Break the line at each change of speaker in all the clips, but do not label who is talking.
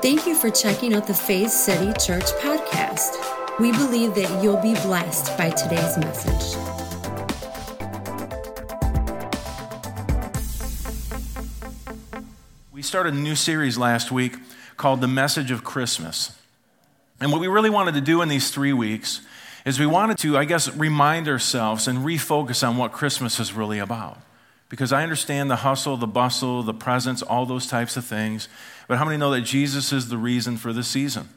Thank you for checking out the Faith City Church podcast. We believe that you'll be blessed by today's message.
We started a new series last week called The Message of Christmas. And what we really wanted to do in these three weeks is we wanted to, I guess, remind ourselves and refocus on what Christmas is really about. Because I understand the hustle, the bustle, the presents, all those types of things. But how many know that Jesus is the reason for the season?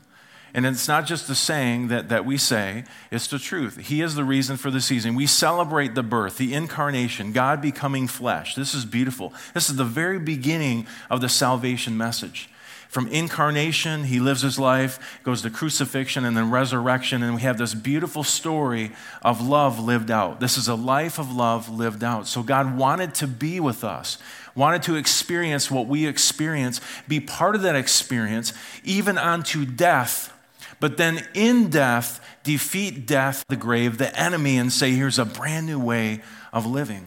And it's not just the saying that, that we say, it's the truth. He is the reason for the season. We celebrate the birth, the incarnation, God becoming flesh. This is beautiful. This is the very beginning of the salvation message. From incarnation, he lives his life, goes to crucifixion, and then resurrection. And we have this beautiful story of love lived out. This is a life of love lived out. So God wanted to be with us, wanted to experience what we experience, be part of that experience, even unto death. But then in death, defeat death, the grave, the enemy, and say, here's a brand new way of living.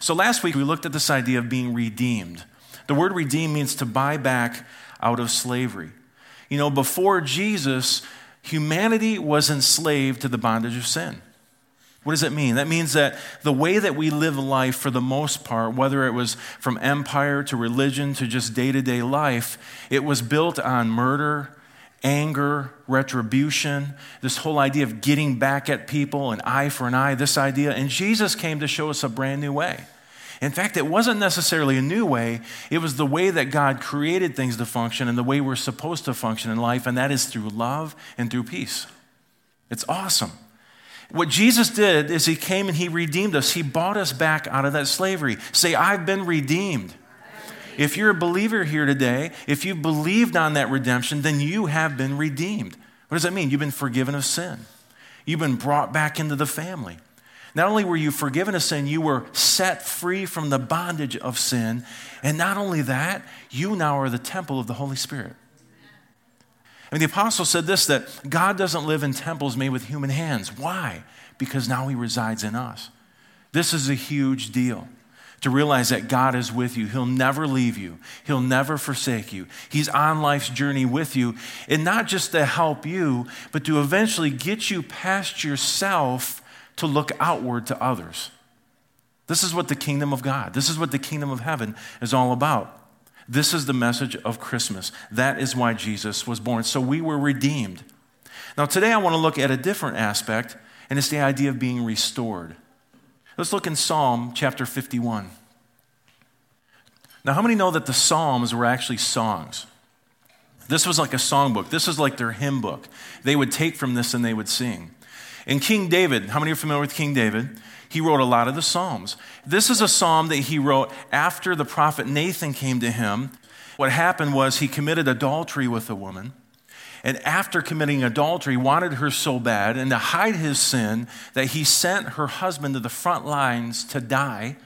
So last week, we looked at this idea of being redeemed. The word redeem means to buy back out of slavery. You know, before Jesus, humanity was enslaved to the bondage of sin. What does that mean? That means that the way that we live life, for the most part, whether it was from empire to religion to just day to day life, it was built on murder, anger, retribution, this whole idea of getting back at people, an eye for an eye, this idea. And Jesus came to show us a brand new way. In fact, it wasn't necessarily a new way, it was the way that God created things to function and the way we're supposed to function in life, and that is through love and through peace. It's awesome. What Jesus did is he came and he redeemed us. He bought us back out of that slavery. Say, I've been redeemed. If you're a believer here today, if you believed on that redemption, then you have been redeemed. What does that mean? You've been forgiven of sin. You've been brought back into the family. Not only were you forgiven of sin, you were set free from the bondage of sin. And not only that, you now are the temple of the Holy Spirit. I mean, the apostle said this that God doesn't live in temples made with human hands. Why? Because now he resides in us. This is a huge deal to realize that God is with you. He'll never leave you, He'll never forsake you. He's on life's journey with you, and not just to help you, but to eventually get you past yourself to look outward to others. This is what the kingdom of God, this is what the kingdom of heaven is all about. This is the message of Christmas. That is why Jesus was born. So we were redeemed. Now, today I want to look at a different aspect, and it's the idea of being restored. Let's look in Psalm chapter 51. Now, how many know that the Psalms were actually songs? This was like a songbook. This is like their hymn book. They would take from this and they would sing. And King David, how many are familiar with King David? He wrote a lot of the Psalms. This is a psalm that he wrote after the prophet Nathan came to him. What happened was he committed adultery with a woman. And after committing adultery, wanted her so bad and to hide his sin that he sent her husband to the front lines to die.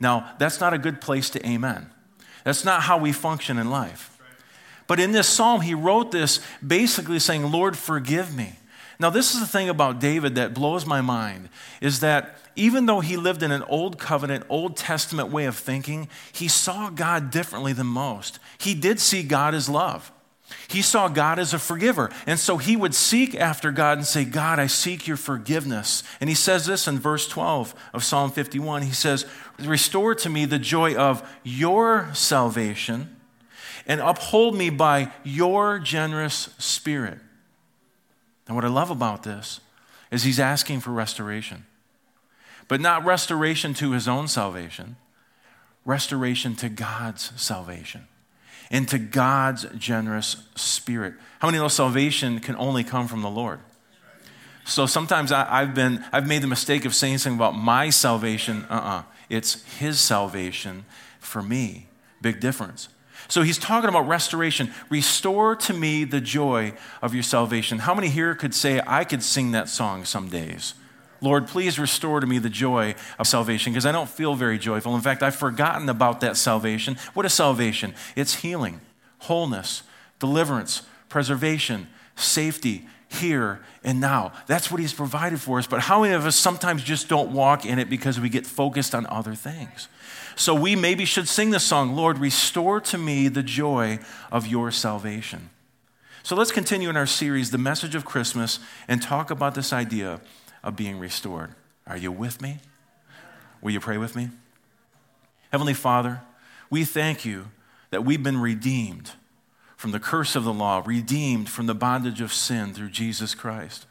Now, that's not a good place to amen. That's not how we function in life. But in this psalm, he wrote this basically saying, Lord, forgive me. Now, this is the thing about David that blows my mind is that even though he lived in an old covenant, Old Testament way of thinking, he saw God differently than most. He did see God as love. He saw God as a forgiver. And so he would seek after God and say, God, I seek your forgiveness. And he says this in verse 12 of Psalm 51. He says, Restore to me the joy of your salvation and uphold me by your generous spirit. And what I love about this is he's asking for restoration. But not restoration to his own salvation, restoration to God's salvation and to God's generous spirit. How many know salvation can only come from the Lord? So sometimes I, have been, I've made the mistake of saying something about my salvation. Uh uh-uh. uh It's his salvation for me. Big difference. So he's talking about restoration. Restore to me the joy of your salvation. How many here could say, I could sing that song some days? Lord, please restore to me the joy of salvation because I don't feel very joyful. In fact, I've forgotten about that salvation. What is salvation? It's healing, wholeness, deliverance, preservation, safety, here and now. That's what He's provided for us. But how many of us sometimes just don't walk in it because we get focused on other things? So we maybe should sing the song, Lord, restore to me the joy of your salvation. So let's continue in our series, The Message of Christmas, and talk about this idea of being restored. Are you with me? Will you pray with me? Heavenly Father, we thank you that we've been redeemed from the curse of the law, redeemed from the bondage of sin through Jesus Christ.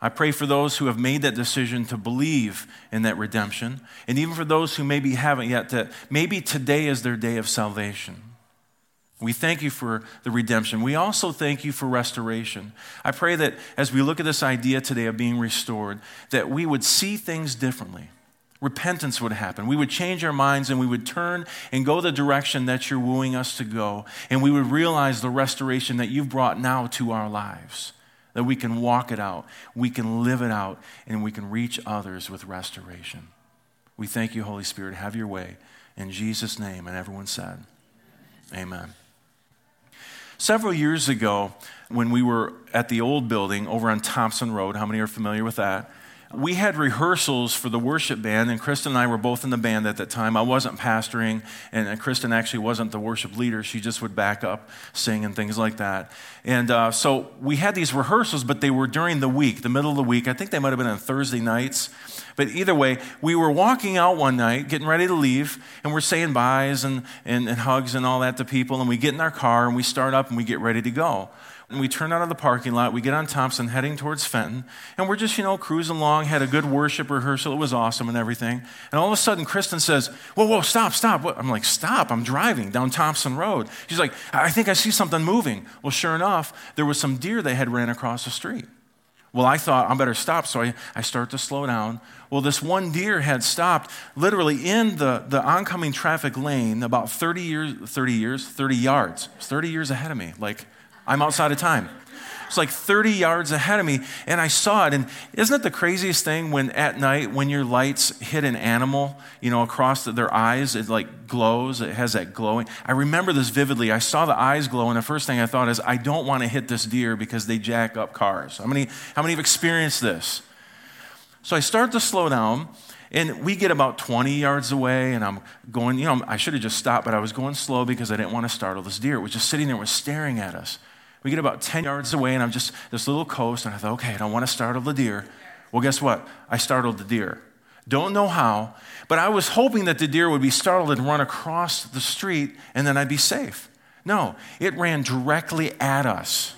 I pray for those who have made that decision to believe in that redemption, and even for those who maybe haven't yet, that maybe today is their day of salvation. We thank you for the redemption. We also thank you for restoration. I pray that as we look at this idea today of being restored, that we would see things differently. Repentance would happen. We would change our minds and we would turn and go the direction that you're wooing us to go. And we would realize the restoration that you've brought now to our lives that we can walk it out, we can live it out, and we can reach others with restoration. We thank you, Holy Spirit. Have your way. In Jesus' name. And everyone said, Amen. Several years ago, when we were at the old building over on Thompson Road, how many are familiar with that? We had rehearsals for the worship band, and Kristen and I were both in the band at that time. I wasn't pastoring, and Kristen actually wasn't the worship leader. She just would back up, sing, and things like that. And uh, so we had these rehearsals, but they were during the week, the middle of the week. I think they might have been on Thursday nights. But either way, we were walking out one night, getting ready to leave, and we're saying byes and, and, and hugs and all that to people, and we get in our car, and we start up, and we get ready to go. And we turn out of the parking lot. We get on Thompson heading towards Fenton. And we're just, you know, cruising along, had a good worship rehearsal. It was awesome and everything. And all of a sudden, Kristen says, Whoa, whoa, stop, stop. I'm like, Stop. I'm driving down Thompson Road. She's like, I think I see something moving. Well, sure enough, there was some deer they had ran across the street. Well, I thought I better stop, so I, I start to slow down. Well, this one deer had stopped literally in the, the oncoming traffic lane about 30 years, 30 years, 30 yards. 30 years ahead of me. Like, I'm outside of time. It's like 30 yards ahead of me, and I saw it. And isn't it the craziest thing when at night, when your lights hit an animal, you know, across their eyes, it like glows, it has that glowing. I remember this vividly. I saw the eyes glow, and the first thing I thought is, I don't want to hit this deer because they jack up cars. How many, how many have experienced this? So I start to slow down. And we get about 20 yards away, and I'm going, you know, I should have just stopped, but I was going slow because I didn't want to startle this deer. It was just sitting there, was staring at us. We get about 10 yards away, and I'm just this little coast, and I thought, okay, I don't want to startle the deer. Well, guess what? I startled the deer. Don't know how, but I was hoping that the deer would be startled and run across the street, and then I'd be safe. No, it ran directly at us.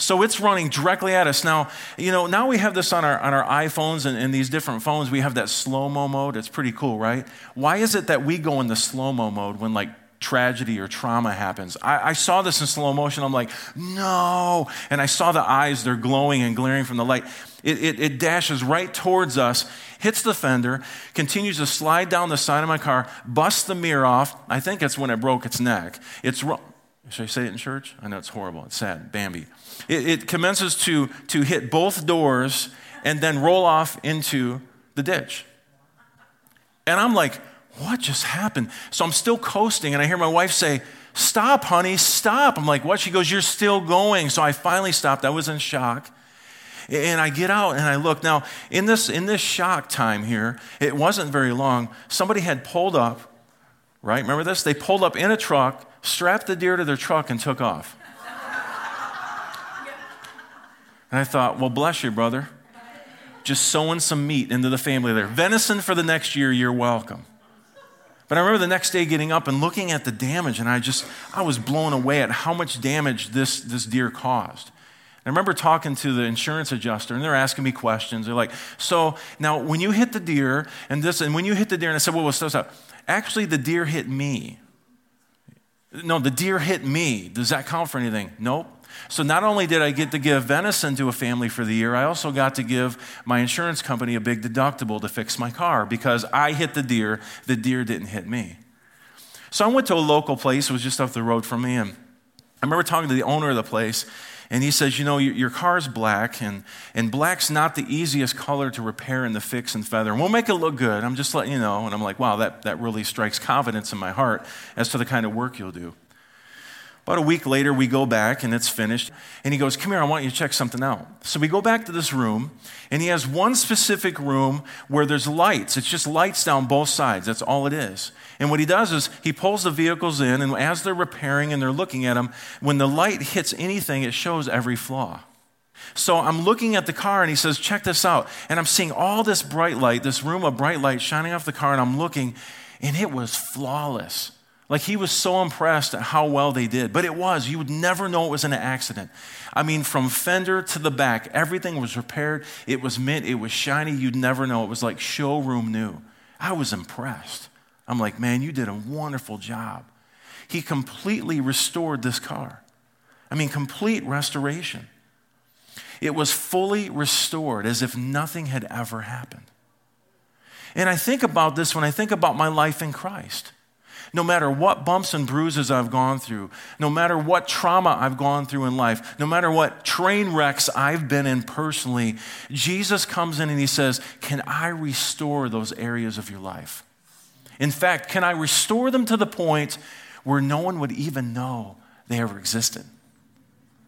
So it's running directly at us. Now, you know, now we have this on our, on our iPhones and, and these different phones. We have that slow mo mode. It's pretty cool, right? Why is it that we go in the slow mo mode when like tragedy or trauma happens. I, I, saw this in slow motion. I'm like, no. And I saw the eyes, they're glowing and glaring from the light. It, it, it, dashes right towards us, hits the fender, continues to slide down the side of my car, busts the mirror off. I think that's when it broke its neck. It's should I say it in church? I know it's horrible. It's sad. Bambi. It, it commences to, to hit both doors and then roll off into the ditch. And I'm like, what just happened? So I'm still coasting, and I hear my wife say, Stop, honey, stop. I'm like, What? She goes, You're still going. So I finally stopped. I was in shock. And I get out and I look. Now, in this, in this shock time here, it wasn't very long. Somebody had pulled up, right? Remember this? They pulled up in a truck, strapped the deer to their truck, and took off. And I thought, well, bless you, brother. Just sowing some meat into the family there. Venison for the next year, you're welcome. But I remember the next day getting up and looking at the damage, and I just, I was blown away at how much damage this, this deer caused. I remember talking to the insurance adjuster, and they're asking me questions. They're like, "So now, when you hit the deer, and this, and when you hit the deer," and I said, "Well, what's this up?" Actually, the deer hit me. No, the deer hit me. Does that count for anything? Nope. So not only did I get to give venison to a family for the year, I also got to give my insurance company a big deductible to fix my car because I hit the deer, the deer didn't hit me. So I went to a local place, it was just up the road from me, and I remember talking to the owner of the place, and he says, You know, your, car's black, and, and black's not the easiest color to repair and to fix and feather. And we'll make it look good. I'm just letting you know. And I'm like, Wow, that, that really strikes confidence in my heart as to the kind of work you'll do. About a week later, we go back and it's finished. And he goes, Come here, I want you to check something out. So we go back to this room, and he has one specific room where there's lights. It's just lights down both sides. That's all it is. And what he does is he pulls the vehicles in, and as they're repairing and they're looking at them, when the light hits anything, it shows every flaw. So I'm looking at the car and he says, Check this out. And I'm seeing all this bright light, this room of bright light shining off the car, and I'm looking, and it was flawless. Like he was so impressed at how well they did. But it was. You would never know it was an accident. I mean, from fender to the back, everything was repaired. It was mint. It was shiny. You'd never know. It was like showroom new. I was impressed. I'm like, man, you did a wonderful job. He completely restored this car. I mean, complete restoration. It was fully restored as if nothing had ever happened. And I think about this when I think about my life in Christ. No matter what bumps and bruises I've gone through, no matter what trauma I've gone through in life, no matter what train wrecks I've been in personally, Jesus comes in and he says, Can I restore those areas of your life? In fact, can I restore them to the point where no one would even know they ever existed?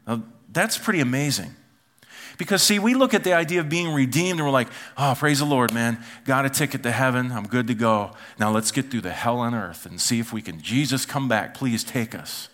Now, that's pretty amazing. Because, see, we look at the idea of being redeemed and we're like, oh, praise the Lord, man. Got a ticket to heaven. I'm good to go. Now let's get through the hell on earth and see if we can. Jesus, come back. Please take us.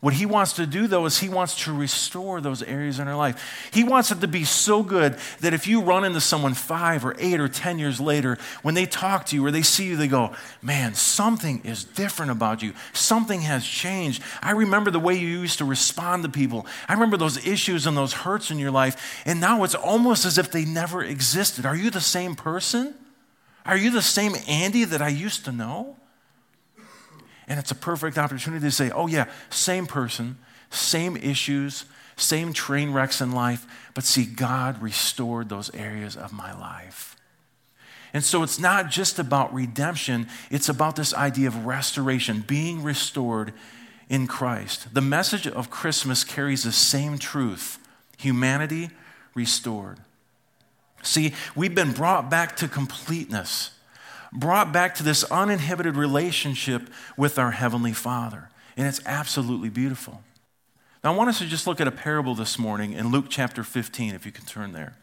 What he wants to do, though, is he wants to restore those areas in our life. He wants it to be so good that if you run into someone five or eight or 10 years later, when they talk to you or they see you, they go, Man, something is different about you. Something has changed. I remember the way you used to respond to people. I remember those issues and those hurts in your life. And now it's almost as if they never existed. Are you the same person? Are you the same Andy that I used to know? And it's a perfect opportunity to say, oh, yeah, same person, same issues, same train wrecks in life, but see, God restored those areas of my life. And so it's not just about redemption, it's about this idea of restoration, being restored in Christ. The message of Christmas carries the same truth humanity restored. See, we've been brought back to completeness brought back to this uninhibited relationship with our Heavenly Father. And it's absolutely beautiful. Now, I want us to just look at a parable this morning in Luke chapter 15, if you can turn there.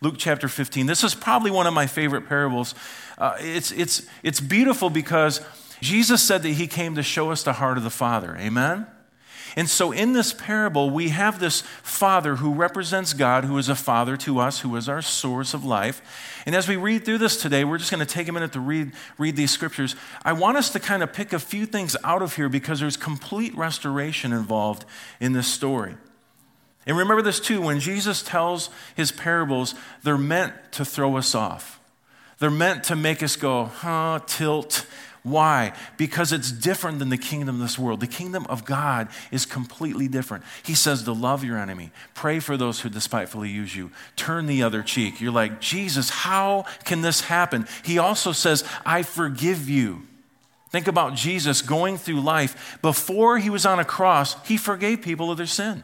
Luke chapter 15. This is probably one of my favorite parables. Uh, it's, it's, it's beautiful because Jesus said that he came to show us the heart of the Father. Amen? And so in this parable, we have this father who represents God, who is a father to us, who is our source of life. And as we read through this today, we're just going to take a minute to read, read these scriptures. I want us to kind of pick a few things out of here because there's complete restoration involved in this story. And remember this too when Jesus tells his parables, they're meant to throw us off. They're meant to make us go, huh, tilt, why? Because it's different than the kingdom of this world. The kingdom of God is completely different. He says to love your enemy, pray for those who despitefully use you, turn the other cheek. You're like, Jesus, how can this happen? He also says, I forgive you. Think about Jesus going through life. Before he was on a cross, he forgave people of their sin.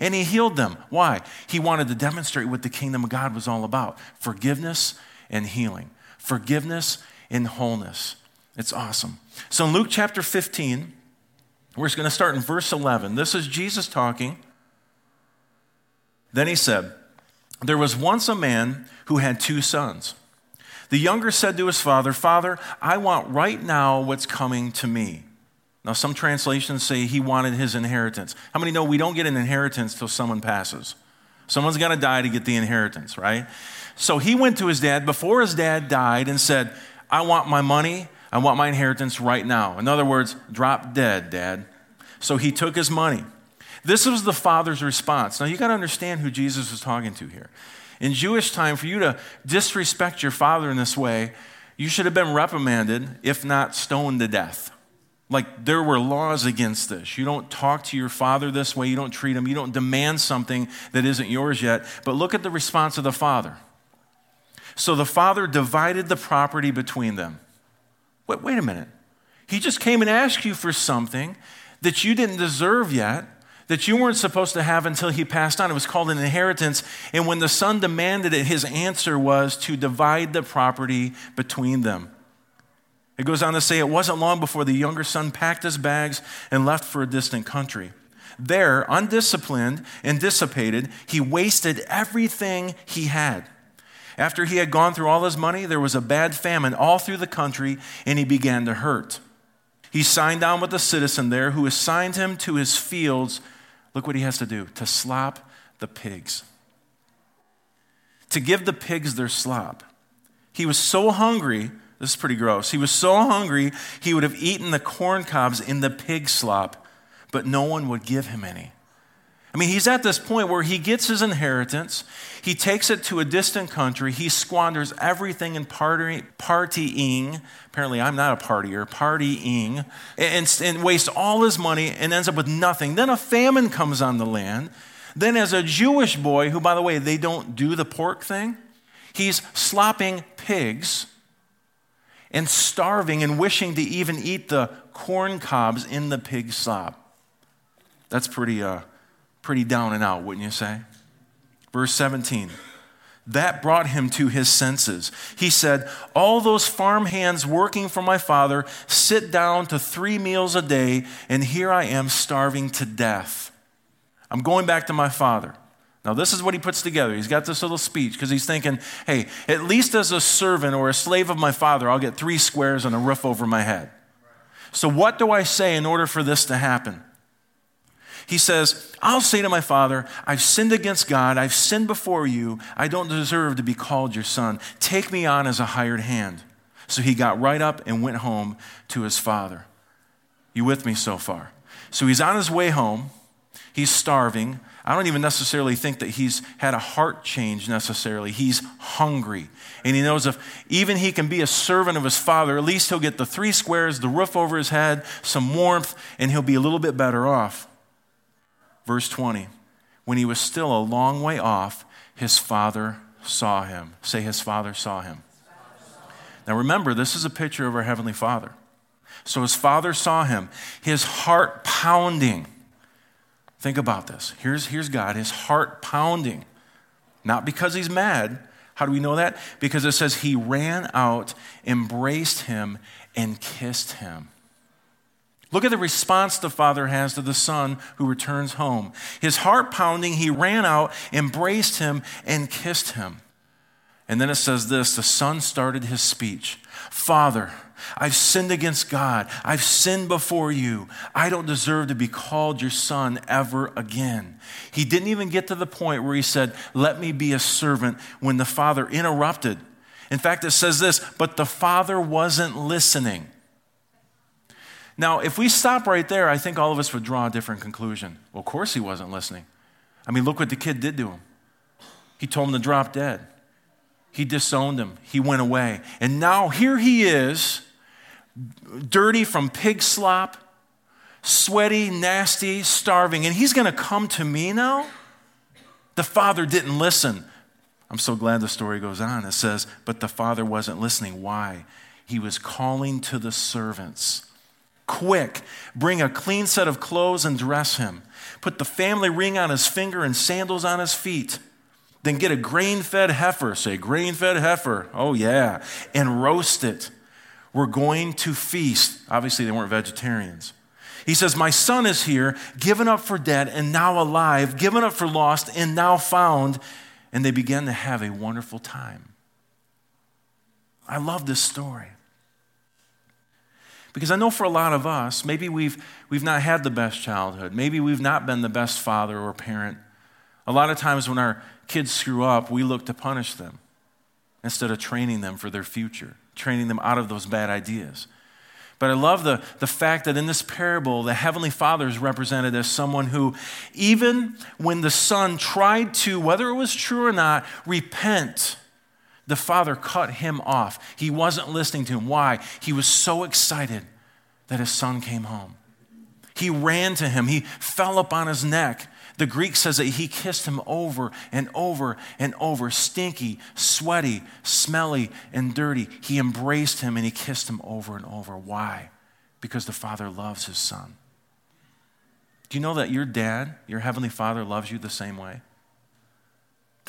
And he healed them. Why? He wanted to demonstrate what the kingdom of God was all about forgiveness and healing, forgiveness and wholeness. It's awesome. So in Luke chapter 15, we're just going to start in verse 11. This is Jesus talking. Then he said, There was once a man who had two sons. The younger said to his father, Father, I want right now what's coming to me. Now, some translations say he wanted his inheritance. How many know we don't get an inheritance till someone passes? Someone's got to die to get the inheritance, right? So he went to his dad before his dad died and said, I want my money I want my inheritance right now. In other words, drop dead, dad. So he took his money. This was the father's response. Now you got to understand who Jesus was talking to here. In Jewish time, for you to disrespect your father in this way, you should have been reprimanded, if not stoned to death. Like there were laws against this. You don't talk to your father this way, you don't treat him, you don't demand something that isn't yours yet. But look at the response of the father. So the father divided the property between them. Wait, wait a minute. He just came and asked you for something that you didn't deserve yet, that you weren't supposed to have until he passed on. It was called an inheritance. And when the son demanded it, his answer was to divide the property between them. It goes on to say it wasn't long before the younger son packed his bags and left for a distant country. There, undisciplined and dissipated, he wasted everything he had. After he had gone through all his money, there was a bad famine all through the country, and he began to hurt. He signed down with a citizen there who assigned him to his fields. Look what he has to do to slop the pigs. To give the pigs their slop. He was so hungry this is pretty gross. He was so hungry, he would have eaten the corn cobs in the pig slop, but no one would give him any. I mean, he's at this point where he gets his inheritance, he takes it to a distant country, he squanders everything in party, partying. Apparently, I'm not a partier, partying, and, and wastes all his money and ends up with nothing. Then a famine comes on the land. Then, as a Jewish boy, who, by the way, they don't do the pork thing, he's slopping pigs and starving and wishing to even eat the corn cobs in the pig slop. That's pretty, uh, pretty down and out, wouldn't you say? Verse 17. That brought him to his senses. He said, All those farm hands working for my father sit down to three meals a day, and here I am starving to death. I'm going back to my father. Now, this is what he puts together. He's got this little speech because he's thinking, hey, at least as a servant or a slave of my father, I'll get three squares and a roof over my head. So, what do I say in order for this to happen? He says, I'll say to my father, I've sinned against God. I've sinned before you. I don't deserve to be called your son. Take me on as a hired hand. So he got right up and went home to his father. You with me so far? So he's on his way home. He's starving. I don't even necessarily think that he's had a heart change necessarily. He's hungry. And he knows if even he can be a servant of his father, at least he'll get the three squares, the roof over his head, some warmth, and he'll be a little bit better off. Verse 20 When he was still a long way off, his father saw him. Say, his father saw him. Now remember, this is a picture of our Heavenly Father. So his father saw him, his heart pounding. Think about this. Here's, here's God, his heart pounding. Not because he's mad. How do we know that? Because it says he ran out, embraced him, and kissed him. Look at the response the father has to the son who returns home. His heart pounding, he ran out, embraced him, and kissed him. And then it says this the son started his speech Father, I've sinned against God. I've sinned before you. I don't deserve to be called your son ever again. He didn't even get to the point where he said, Let me be a servant, when the father interrupted. In fact, it says this, but the father wasn't listening. Now, if we stop right there, I think all of us would draw a different conclusion. Well, of course he wasn't listening. I mean, look what the kid did to him. He told him to drop dead. He disowned him. He went away. And now here he is dirty from pig slop, sweaty, nasty, starving, and he's going to come to me now? The father didn't listen. I'm so glad the story goes on. It says, but the father wasn't listening. Why? He was calling to the servants. Quick, bring a clean set of clothes and dress him. Put the family ring on his finger and sandals on his feet. Then get a grain fed heifer, say grain fed heifer, oh yeah, and roast it We're going to feast. Obviously, they weren't vegetarians. He says, My son is here, given up for dead and now alive, given up for lost and now found. And they began to have a wonderful time. I love this story. Because I know for a lot of us, maybe we've, we've not had the best childhood. Maybe we've not been the best father or parent. A lot of times when our kids screw up, we look to punish them instead of training them for their future training them out of those bad ideas. But I love the, the fact that in this parable, the Heavenly Father is represented as someone who, even when the Son tried to, whether it was true or not, repent, the Father cut him off. He wasn't listening to him. Why? He was so excited that his son came home. He ran to him, he fell upon his neck, the Greek says that he kissed him over and over and over, stinky, sweaty, smelly, and dirty. He embraced him and he kissed him over and over. Why? Because the Father loves his Son. Do you know that your dad, your Heavenly Father, loves you the same way?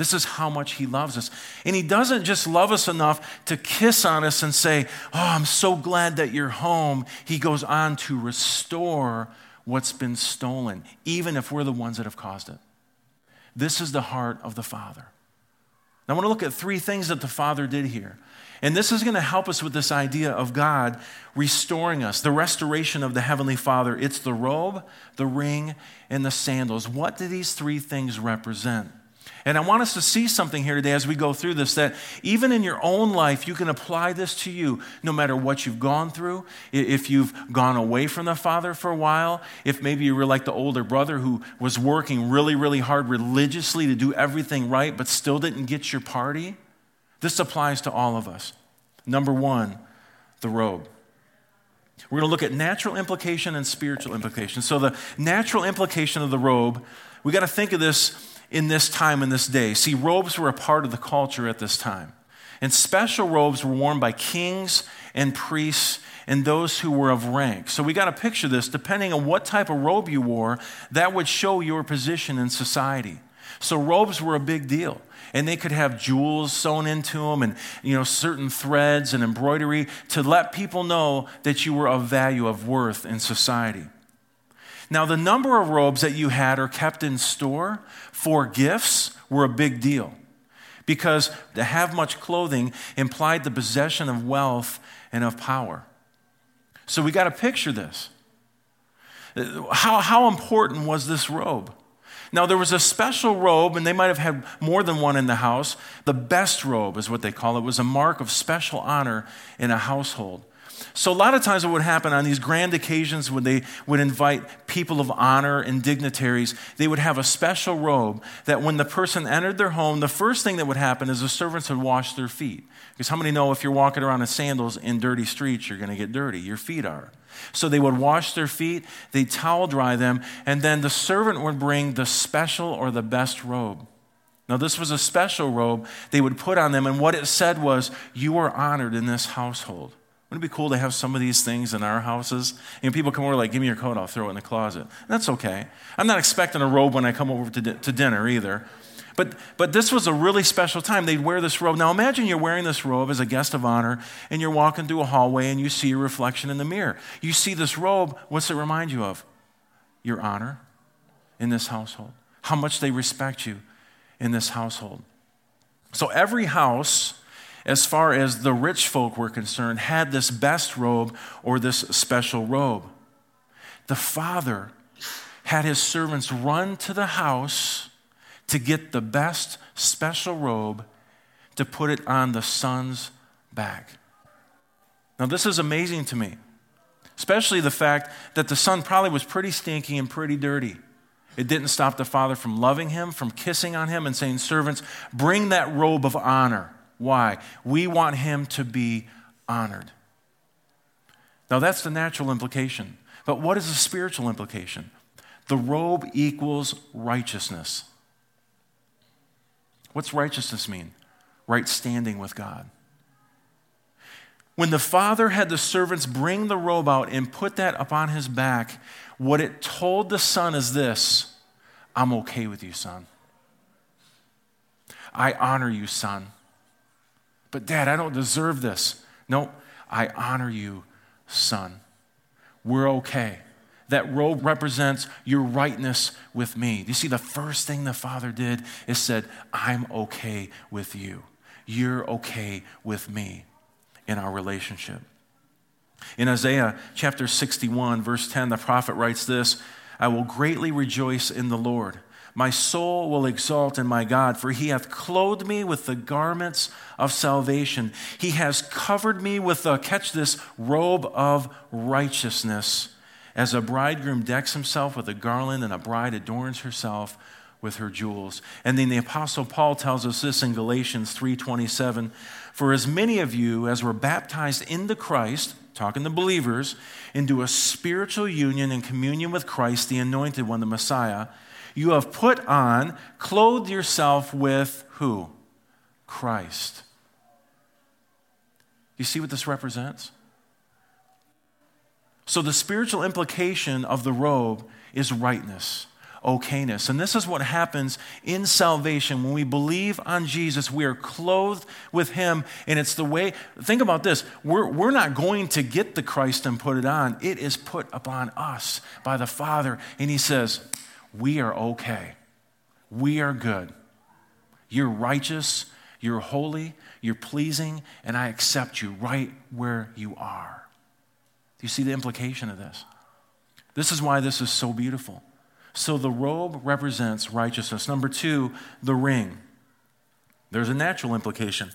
This is how much He loves us. And He doesn't just love us enough to kiss on us and say, Oh, I'm so glad that you're home. He goes on to restore what's been stolen, even if we're the ones that have caused it. This is the heart of the Father. Now, I want to look at three things that the Father did here. And this is going to help us with this idea of God restoring us, the restoration of the Heavenly Father. It's the robe, the ring, and the sandals. What do these three things represent? And I want us to see something here today as we go through this that even in your own life, you can apply this to you no matter what you've gone through. If you've gone away from the Father for a while, if maybe you were like the older brother who was working really, really hard religiously to do everything right but still didn't get your party, this applies to all of us. Number one, the robe. We're going to look at natural implication and spiritual implication. So, the natural implication of the robe, we got to think of this in this time, in this day. See, robes were a part of the culture at this time. And special robes were worn by kings and priests and those who were of rank. So we got to picture this. Depending on what type of robe you wore, that would show your position in society. So robes were a big deal. And they could have jewels sewn into them and you know certain threads and embroidery to let people know that you were of value, of worth in society. Now, the number of robes that you had or kept in store for gifts were a big deal because to have much clothing implied the possession of wealth and of power. So we got to picture this. How, how important was this robe? Now, there was a special robe, and they might have had more than one in the house. The best robe is what they call it, it was a mark of special honor in a household. So, a lot of times, what would happen on these grand occasions when they would invite people of honor and dignitaries, they would have a special robe that when the person entered their home, the first thing that would happen is the servants would wash their feet. Because how many know if you're walking around in sandals in dirty streets, you're going to get dirty? Your feet are. So they would wash their feet, they'd towel dry them, and then the servant would bring the special or the best robe. Now, this was a special robe they would put on them, and what it said was, You are honored in this household. Wouldn't it be cool to have some of these things in our houses? You know, people come over like, give me your coat, I'll throw it in the closet. That's okay. I'm not expecting a robe when I come over to, di- to dinner either. But, but this was a really special time. They'd wear this robe. Now imagine you're wearing this robe as a guest of honor and you're walking through a hallway and you see your reflection in the mirror. You see this robe, what's it remind you of? Your honor in this household. How much they respect you in this household. So every house as far as the rich folk were concerned, had this best robe or this special robe. The father had his servants run to the house to get the best special robe to put it on the son's back. Now, this is amazing to me, especially the fact that the son probably was pretty stinky and pretty dirty. It didn't stop the father from loving him, from kissing on him, and saying, Servants, bring that robe of honor. Why? We want him to be honored. Now, that's the natural implication. But what is the spiritual implication? The robe equals righteousness. What's righteousness mean? Right standing with God. When the father had the servants bring the robe out and put that upon his back, what it told the son is this I'm okay with you, son. I honor you, son. But, Dad, I don't deserve this. No, I honor you, son. We're okay. That robe represents your rightness with me. You see the first thing the Father did is said, I'm okay with you. You're okay with me in our relationship. In Isaiah chapter 61, verse 10, the prophet writes this I will greatly rejoice in the Lord. My soul will exalt in my God, for he hath clothed me with the garments of salvation. He has covered me with the, catch this, robe of righteousness. As a bridegroom decks himself with a garland and a bride adorns herself with her jewels. And then the apostle Paul tells us this in Galatians 3:27, for as many of you as were baptized into Christ, talking to believers, into a spiritual union and communion with Christ, the anointed one, the Messiah, you have put on, clothed yourself with who? Christ. You see what this represents? So, the spiritual implication of the robe is rightness, okayness. And this is what happens in salvation. When we believe on Jesus, we are clothed with Him. And it's the way, think about this we're, we're not going to get the Christ and put it on, it is put upon us by the Father. And He says, We are okay. We are good. You're righteous, you're holy, you're pleasing, and I accept you right where you are. Do you see the implication of this? This is why this is so beautiful. So the robe represents righteousness. Number two, the ring. There's a natural implication.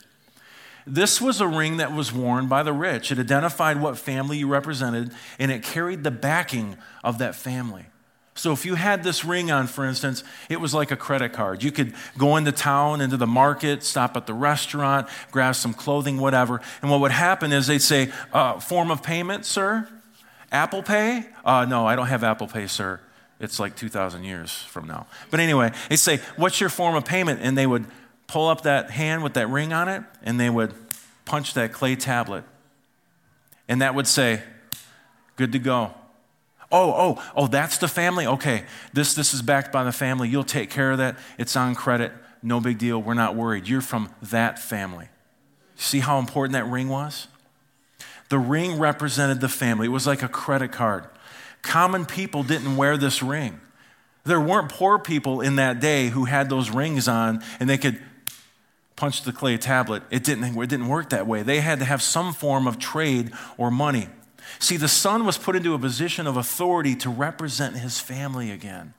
This was a ring that was worn by the rich. It identified what family you represented, and it carried the backing of that family. So if you had this ring on, for instance, it was like a credit card. You could go into town, into the market, stop at the restaurant, grab some clothing, whatever. And what would happen is they'd say, uh, form of payment, sir? Apple Pay? Uh, no, I don't have Apple Pay, sir. It's like 2,000 years from now. But anyway, they'd say, what's your form of payment? And they would pull up that hand with that ring on it, and they would punch that clay tablet. And that would say, good to go. Oh, oh, oh, that's the family? Okay, this, this is backed by the family. You'll take care of that. It's on credit. No big deal. We're not worried. You're from that family. See how important that ring was? The ring represented the family. It was like a credit card. Common people didn't wear this ring. There weren't poor people in that day who had those rings on and they could punch the clay tablet. It didn't, it didn't work that way. They had to have some form of trade or money. See, the son was put into a position of authority to represent his family again.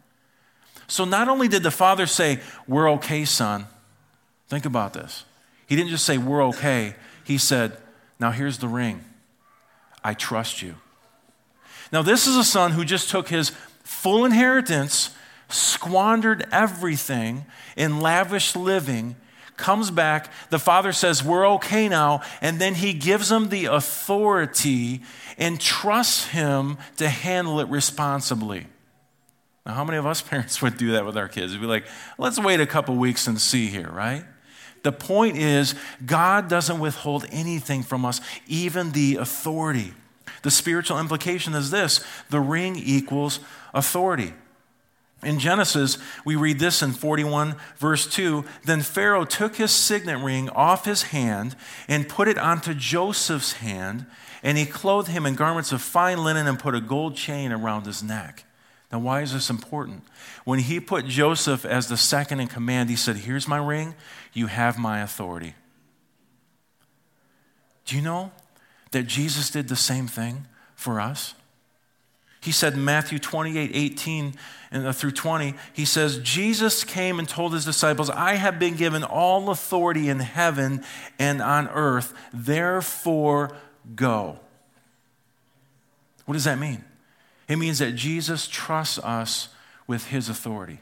So not only did the father say, We're okay, son, think about this. He didn't just say, We're okay. He said, Now here's the ring. I trust you. Now, this is a son who just took his full inheritance, squandered everything in lavish living, comes back. The father says, We're okay now. And then he gives him the authority and trusts him to handle it responsibly. Now, how many of us parents would do that with our kids? We'd be like, Let's wait a couple weeks and see here, right? The point is, God doesn't withhold anything from us, even the authority. The spiritual implication is this the ring equals authority. In Genesis, we read this in 41, verse 2 Then Pharaoh took his signet ring off his hand and put it onto Joseph's hand, and he clothed him in garments of fine linen and put a gold chain around his neck. Now, why is this important? When he put Joseph as the second in command, he said, Here's my ring, you have my authority. Do you know that Jesus did the same thing for us? He said in Matthew 28 18 uh, through 20, he says, Jesus came and told his disciples, I have been given all authority in heaven and on earth, therefore go. What does that mean? It means that Jesus trusts us with his authority.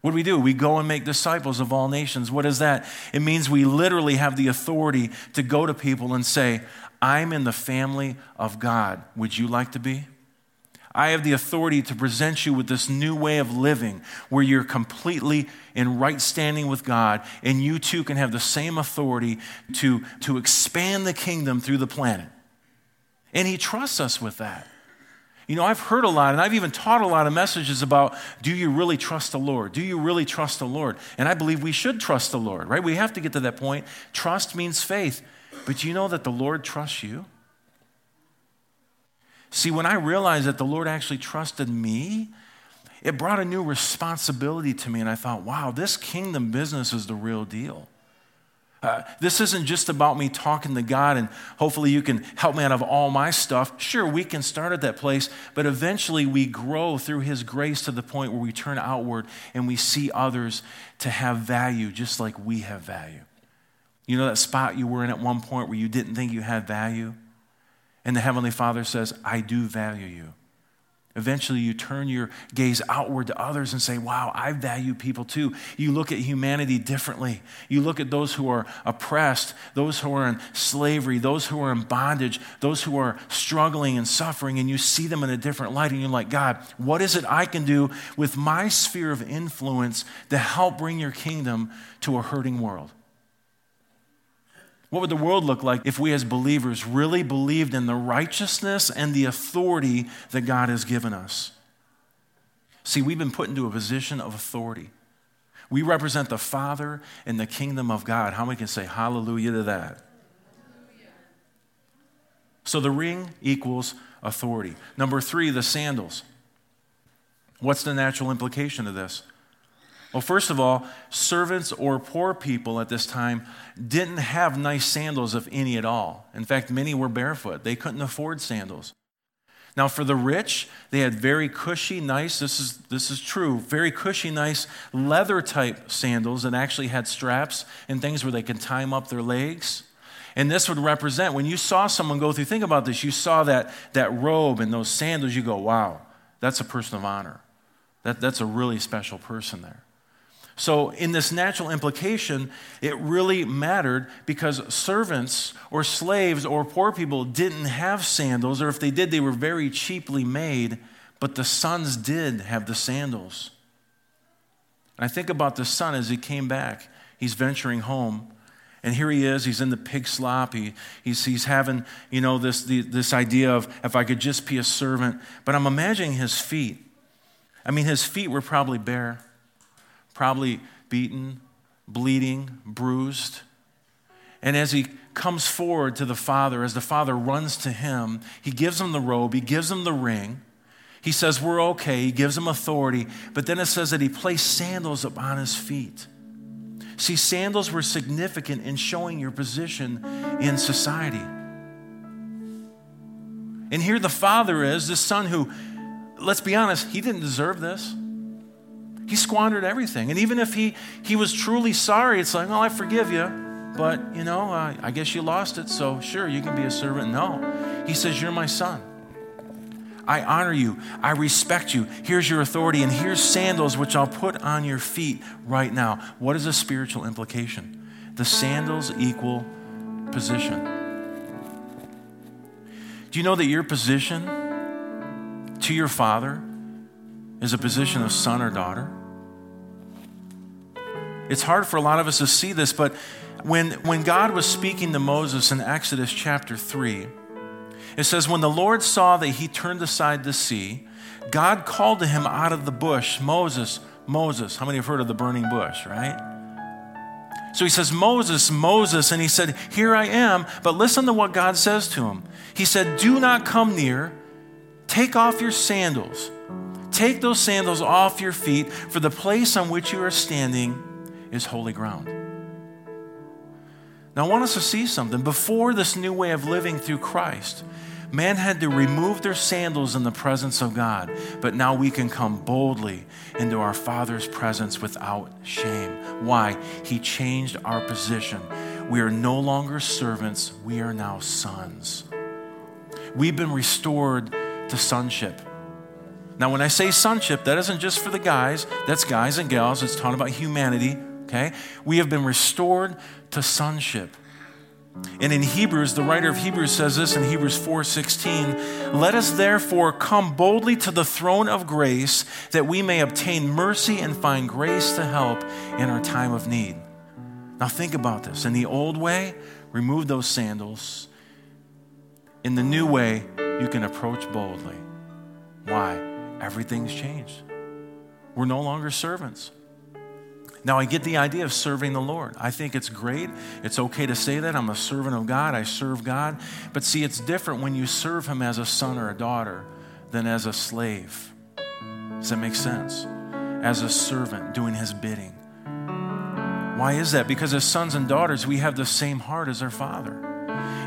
What do we do? We go and make disciples of all nations. What is that? It means we literally have the authority to go to people and say, I'm in the family of God. Would you like to be? I have the authority to present you with this new way of living where you're completely in right standing with God, and you too can have the same authority to, to expand the kingdom through the planet. And He trusts us with that. You know, I've heard a lot, and I've even taught a lot of messages about do you really trust the Lord? Do you really trust the Lord? And I believe we should trust the Lord, right? We have to get to that point. Trust means faith. But you know that the Lord trusts you? See, when I realized that the Lord actually trusted me, it brought a new responsibility to me. And I thought, wow, this kingdom business is the real deal. Uh, this isn't just about me talking to God and hopefully you can help me out of all my stuff. Sure, we can start at that place, but eventually we grow through His grace to the point where we turn outward and we see others to have value just like we have value. You know that spot you were in at one point where you didn't think you had value? And the Heavenly Father says, I do value you. Eventually, you turn your gaze outward to others and say, Wow, I value people too. You look at humanity differently. You look at those who are oppressed, those who are in slavery, those who are in bondage, those who are struggling and suffering, and you see them in a different light. And you're like, God, what is it I can do with my sphere of influence to help bring your kingdom to a hurting world? What would the world look like if we as believers really believed in the righteousness and the authority that God has given us? See, we've been put into a position of authority. We represent the Father and the kingdom of God. How many can say hallelujah to that? So the ring equals authority. Number three, the sandals. What's the natural implication of this? Well, first of all, servants or poor people at this time didn't have nice sandals, if any at all. In fact, many were barefoot. They couldn't afford sandals. Now, for the rich, they had very cushy, nice, this is, this is true, very cushy, nice leather type sandals that actually had straps and things where they could tie up their legs. And this would represent when you saw someone go through, think about this, you saw that, that robe and those sandals, you go, wow, that's a person of honor. That, that's a really special person there. So, in this natural implication, it really mattered because servants or slaves or poor people didn't have sandals, or if they did, they were very cheaply made, but the sons did have the sandals. And I think about the son as he came back. He's venturing home. And here he is, he's in the pig slop. He, he's, he's having, you know, this, the, this idea of if I could just be a servant. But I'm imagining his feet. I mean, his feet were probably bare probably beaten, bleeding, bruised. And as he comes forward to the Father, as the Father runs to him, he gives him the robe, he gives him the ring. He says, We're okay. He gives him authority. But then it says that he placed sandals upon his feet. See, sandals were significant in showing your position in society. And here the father is, this son who, let's be honest, he didn't deserve this. He squandered everything. And even if he, he was truly sorry, it's like, oh, I forgive you. But, you know, uh, I guess you lost it, so sure, you can be a servant. No. He says, You're my son. I honor you. I respect you. Here's your authority, and here's sandals which I'll put on your feet right now. What is a spiritual implication? The sandals equal position. Do you know that your position to your father is a position of son or daughter? It's hard for a lot of us to see this, but when, when God was speaking to Moses in Exodus chapter 3, it says, When the Lord saw that he turned aside the sea, God called to him out of the bush, Moses, Moses. How many have heard of the burning bush, right? So he says, Moses, Moses, and he said, Here I am. But listen to what God says to him. He said, Do not come near, take off your sandals. Take those sandals off your feet, for the place on which you are standing is holy ground. Now, I want us to see something. Before this new way of living through Christ, man had to remove their sandals in the presence of God, but now we can come boldly into our Father's presence without shame. Why? He changed our position. We are no longer servants, we are now sons. We've been restored to sonship. Now, when I say sonship, that isn't just for the guys, that's guys and gals. It's talking about humanity okay? We have been restored to sonship. And in Hebrews, the writer of Hebrews says this in Hebrews 4:16, "Let us therefore come boldly to the throne of grace that we may obtain mercy and find grace to help in our time of need." Now think about this. In the old way, remove those sandals. In the new way, you can approach boldly. Why? Everything's changed. We're no longer servants. Now, I get the idea of serving the Lord. I think it's great. It's okay to say that. I'm a servant of God. I serve God. But see, it's different when you serve Him as a son or a daughter than as a slave. Does that make sense? As a servant doing His bidding. Why is that? Because as sons and daughters, we have the same heart as our Father.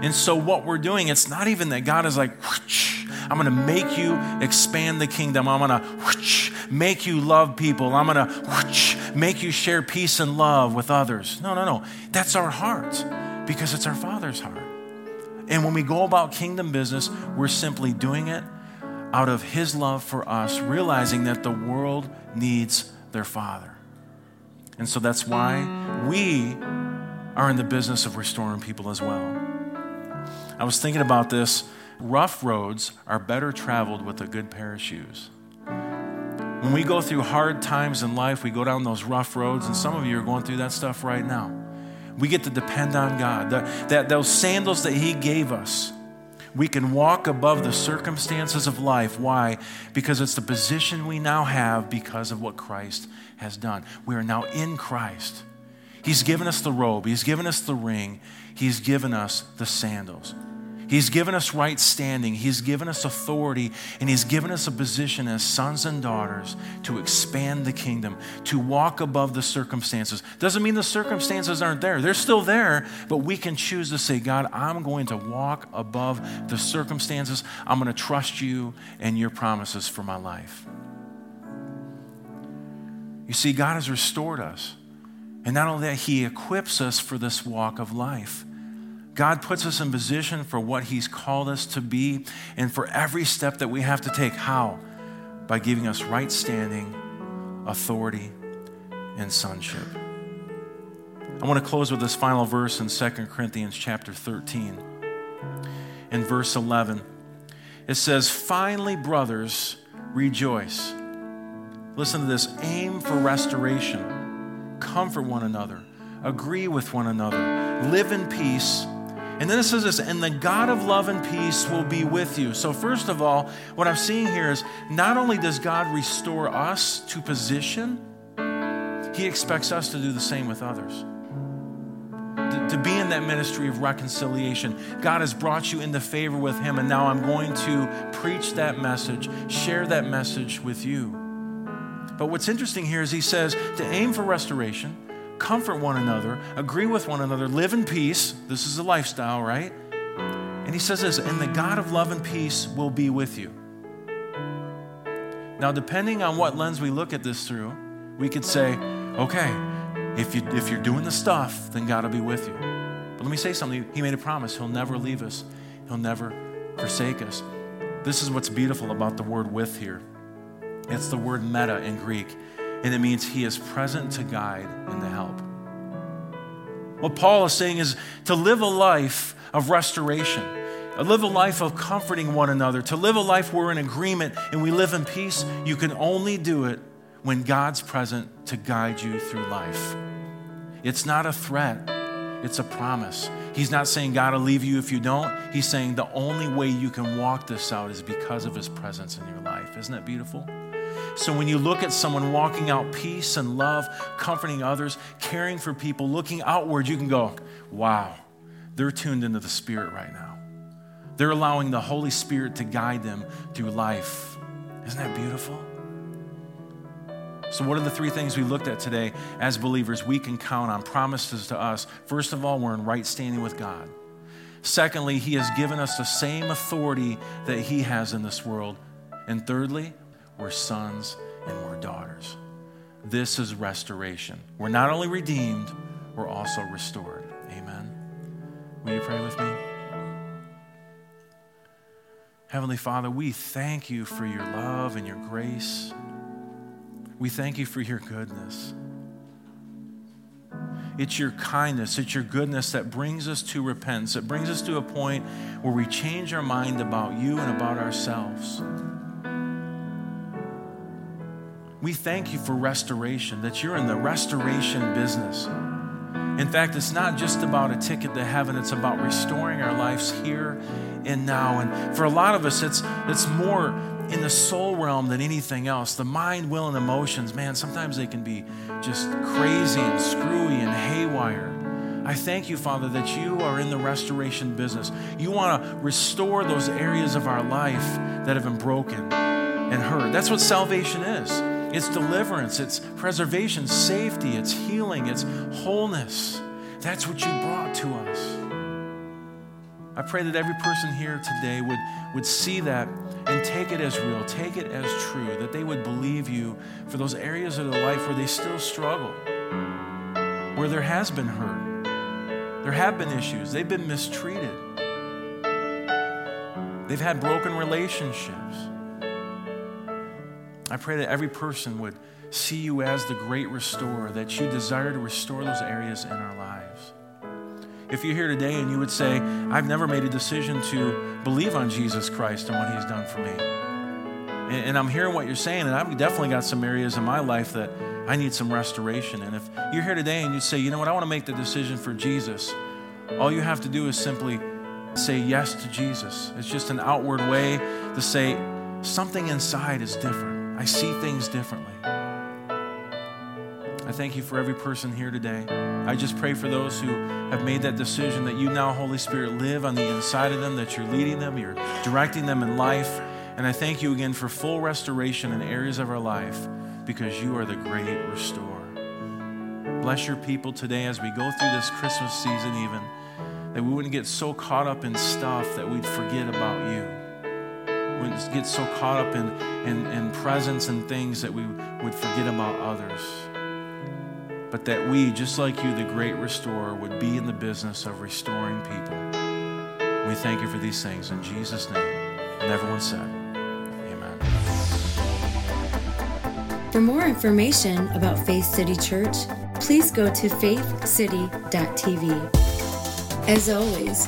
And so, what we're doing, it's not even that God is like, I'm going to make you expand the kingdom. I'm going to make you love people. I'm going to make you share peace and love with others. No, no, no. That's our heart because it's our Father's heart. And when we go about kingdom business, we're simply doing it out of His love for us, realizing that the world needs their Father. And so that's why we are in the business of restoring people as well. I was thinking about this rough roads are better traveled with a good pair of shoes. When we go through hard times in life, we go down those rough roads, and some of you are going through that stuff right now. We get to depend on God. The, that, those sandals that He gave us, We can walk above the circumstances of life. Why? Because it's the position we now have because of what Christ has done. We are now in Christ. He's given us the robe, He's given us the ring, He's given us the sandals. He's given us right standing. He's given us authority, and He's given us a position as sons and daughters to expand the kingdom, to walk above the circumstances. Doesn't mean the circumstances aren't there, they're still there, but we can choose to say, God, I'm going to walk above the circumstances. I'm going to trust you and your promises for my life. You see, God has restored us. And not only that, He equips us for this walk of life. God puts us in position for what He's called us to be and for every step that we have to take. How? By giving us right standing, authority, and sonship. I want to close with this final verse in 2 Corinthians chapter 13. In verse 11, it says, Finally, brothers, rejoice. Listen to this aim for restoration, comfort one another, agree with one another, live in peace and then it says this, and the God of love and peace will be with you. So, first of all, what I'm seeing here is not only does God restore us to position, He expects us to do the same with others. To, to be in that ministry of reconciliation. God has brought you into favor with Him, and now I'm going to preach that message, share that message with you. But what's interesting here is He says to aim for restoration comfort one another, agree with one another, live in peace. This is a lifestyle, right? And he says this, and the God of love and peace will be with you. Now, depending on what lens we look at this through, we could say, okay, if, you, if you're doing the stuff, then God will be with you. But let me say something. He made a promise. He'll never leave us, He'll never forsake us. This is what's beautiful about the word with here. It's the word meta in Greek and it means He is present to guide and to help. What Paul is saying is to live a life of restoration, to live a life of comforting one another, to live a life where we're in agreement and we live in peace, you can only do it when God's present to guide you through life. It's not a threat, it's a promise. He's not saying God will leave you if you don't. He's saying the only way you can walk this out is because of His presence in your life. Isn't that beautiful? So when you look at someone walking out peace and love, comforting others, caring for people, looking outward, you can go, wow, they're tuned into the Spirit right now. They're allowing the Holy Spirit to guide them through life. Isn't that beautiful? So, what are the three things we looked at today as believers we can count on promises to us? First of all, we're in right standing with God. Secondly, He has given us the same authority that He has in this world. And thirdly, we're sons and we're daughters. This is restoration. We're not only redeemed, we're also restored. Amen. Will you pray with me? Heavenly Father, we thank you for your love and your grace. We thank you for your goodness. It's your kindness, it's your goodness that brings us to repentance. It brings us to a point where we change our mind about you and about ourselves. We thank you for restoration, that you're in the restoration business. In fact, it's not just about a ticket to heaven, it's about restoring our lives here and now. And for a lot of us, it's, it's more in the soul realm than anything else. The mind, will, and emotions, man, sometimes they can be just crazy and screwy and haywire. I thank you, Father, that you are in the restoration business. You want to restore those areas of our life that have been broken and hurt. That's what salvation is. It's deliverance, it's preservation, safety, it's healing, it's wholeness. That's what you brought to us. I pray that every person here today would, would see that and take it as real, take it as true, that they would believe you for those areas of their life where they still struggle, where there has been hurt, there have been issues, they've been mistreated, they've had broken relationships. I pray that every person would see you as the great restorer, that you desire to restore those areas in our lives. If you're here today and you would say, I've never made a decision to believe on Jesus Christ and what he's done for me. And, I'm hearing what you're saying, and I've definitely got some areas in my life that I need some restoration. And if you're here today and you say, you know what, I want to make the decision for Jesus, all you have to do is simply say yes to Jesus. It's just an outward way to say something inside is different. I see things differently. I thank you for every person here today. I just pray for those who have made that decision that you now, Holy Spirit, live on the inside of them, that you're leading them, you're directing them in life. And I thank you again for full restoration in areas of our life because you are the great restorer. Bless your people today as we go through this Christmas season, even, that we wouldn't get so caught up in stuff that we'd forget about you. We get so caught up in, in, in presents and things that we would forget about others but that we, just like you, the great restorer, would be in the business of restoring people. We thank you for these things in Jesus' name. And everyone said, Amen.
For more information about Faith City Church, please go to faithcity.tv. As always,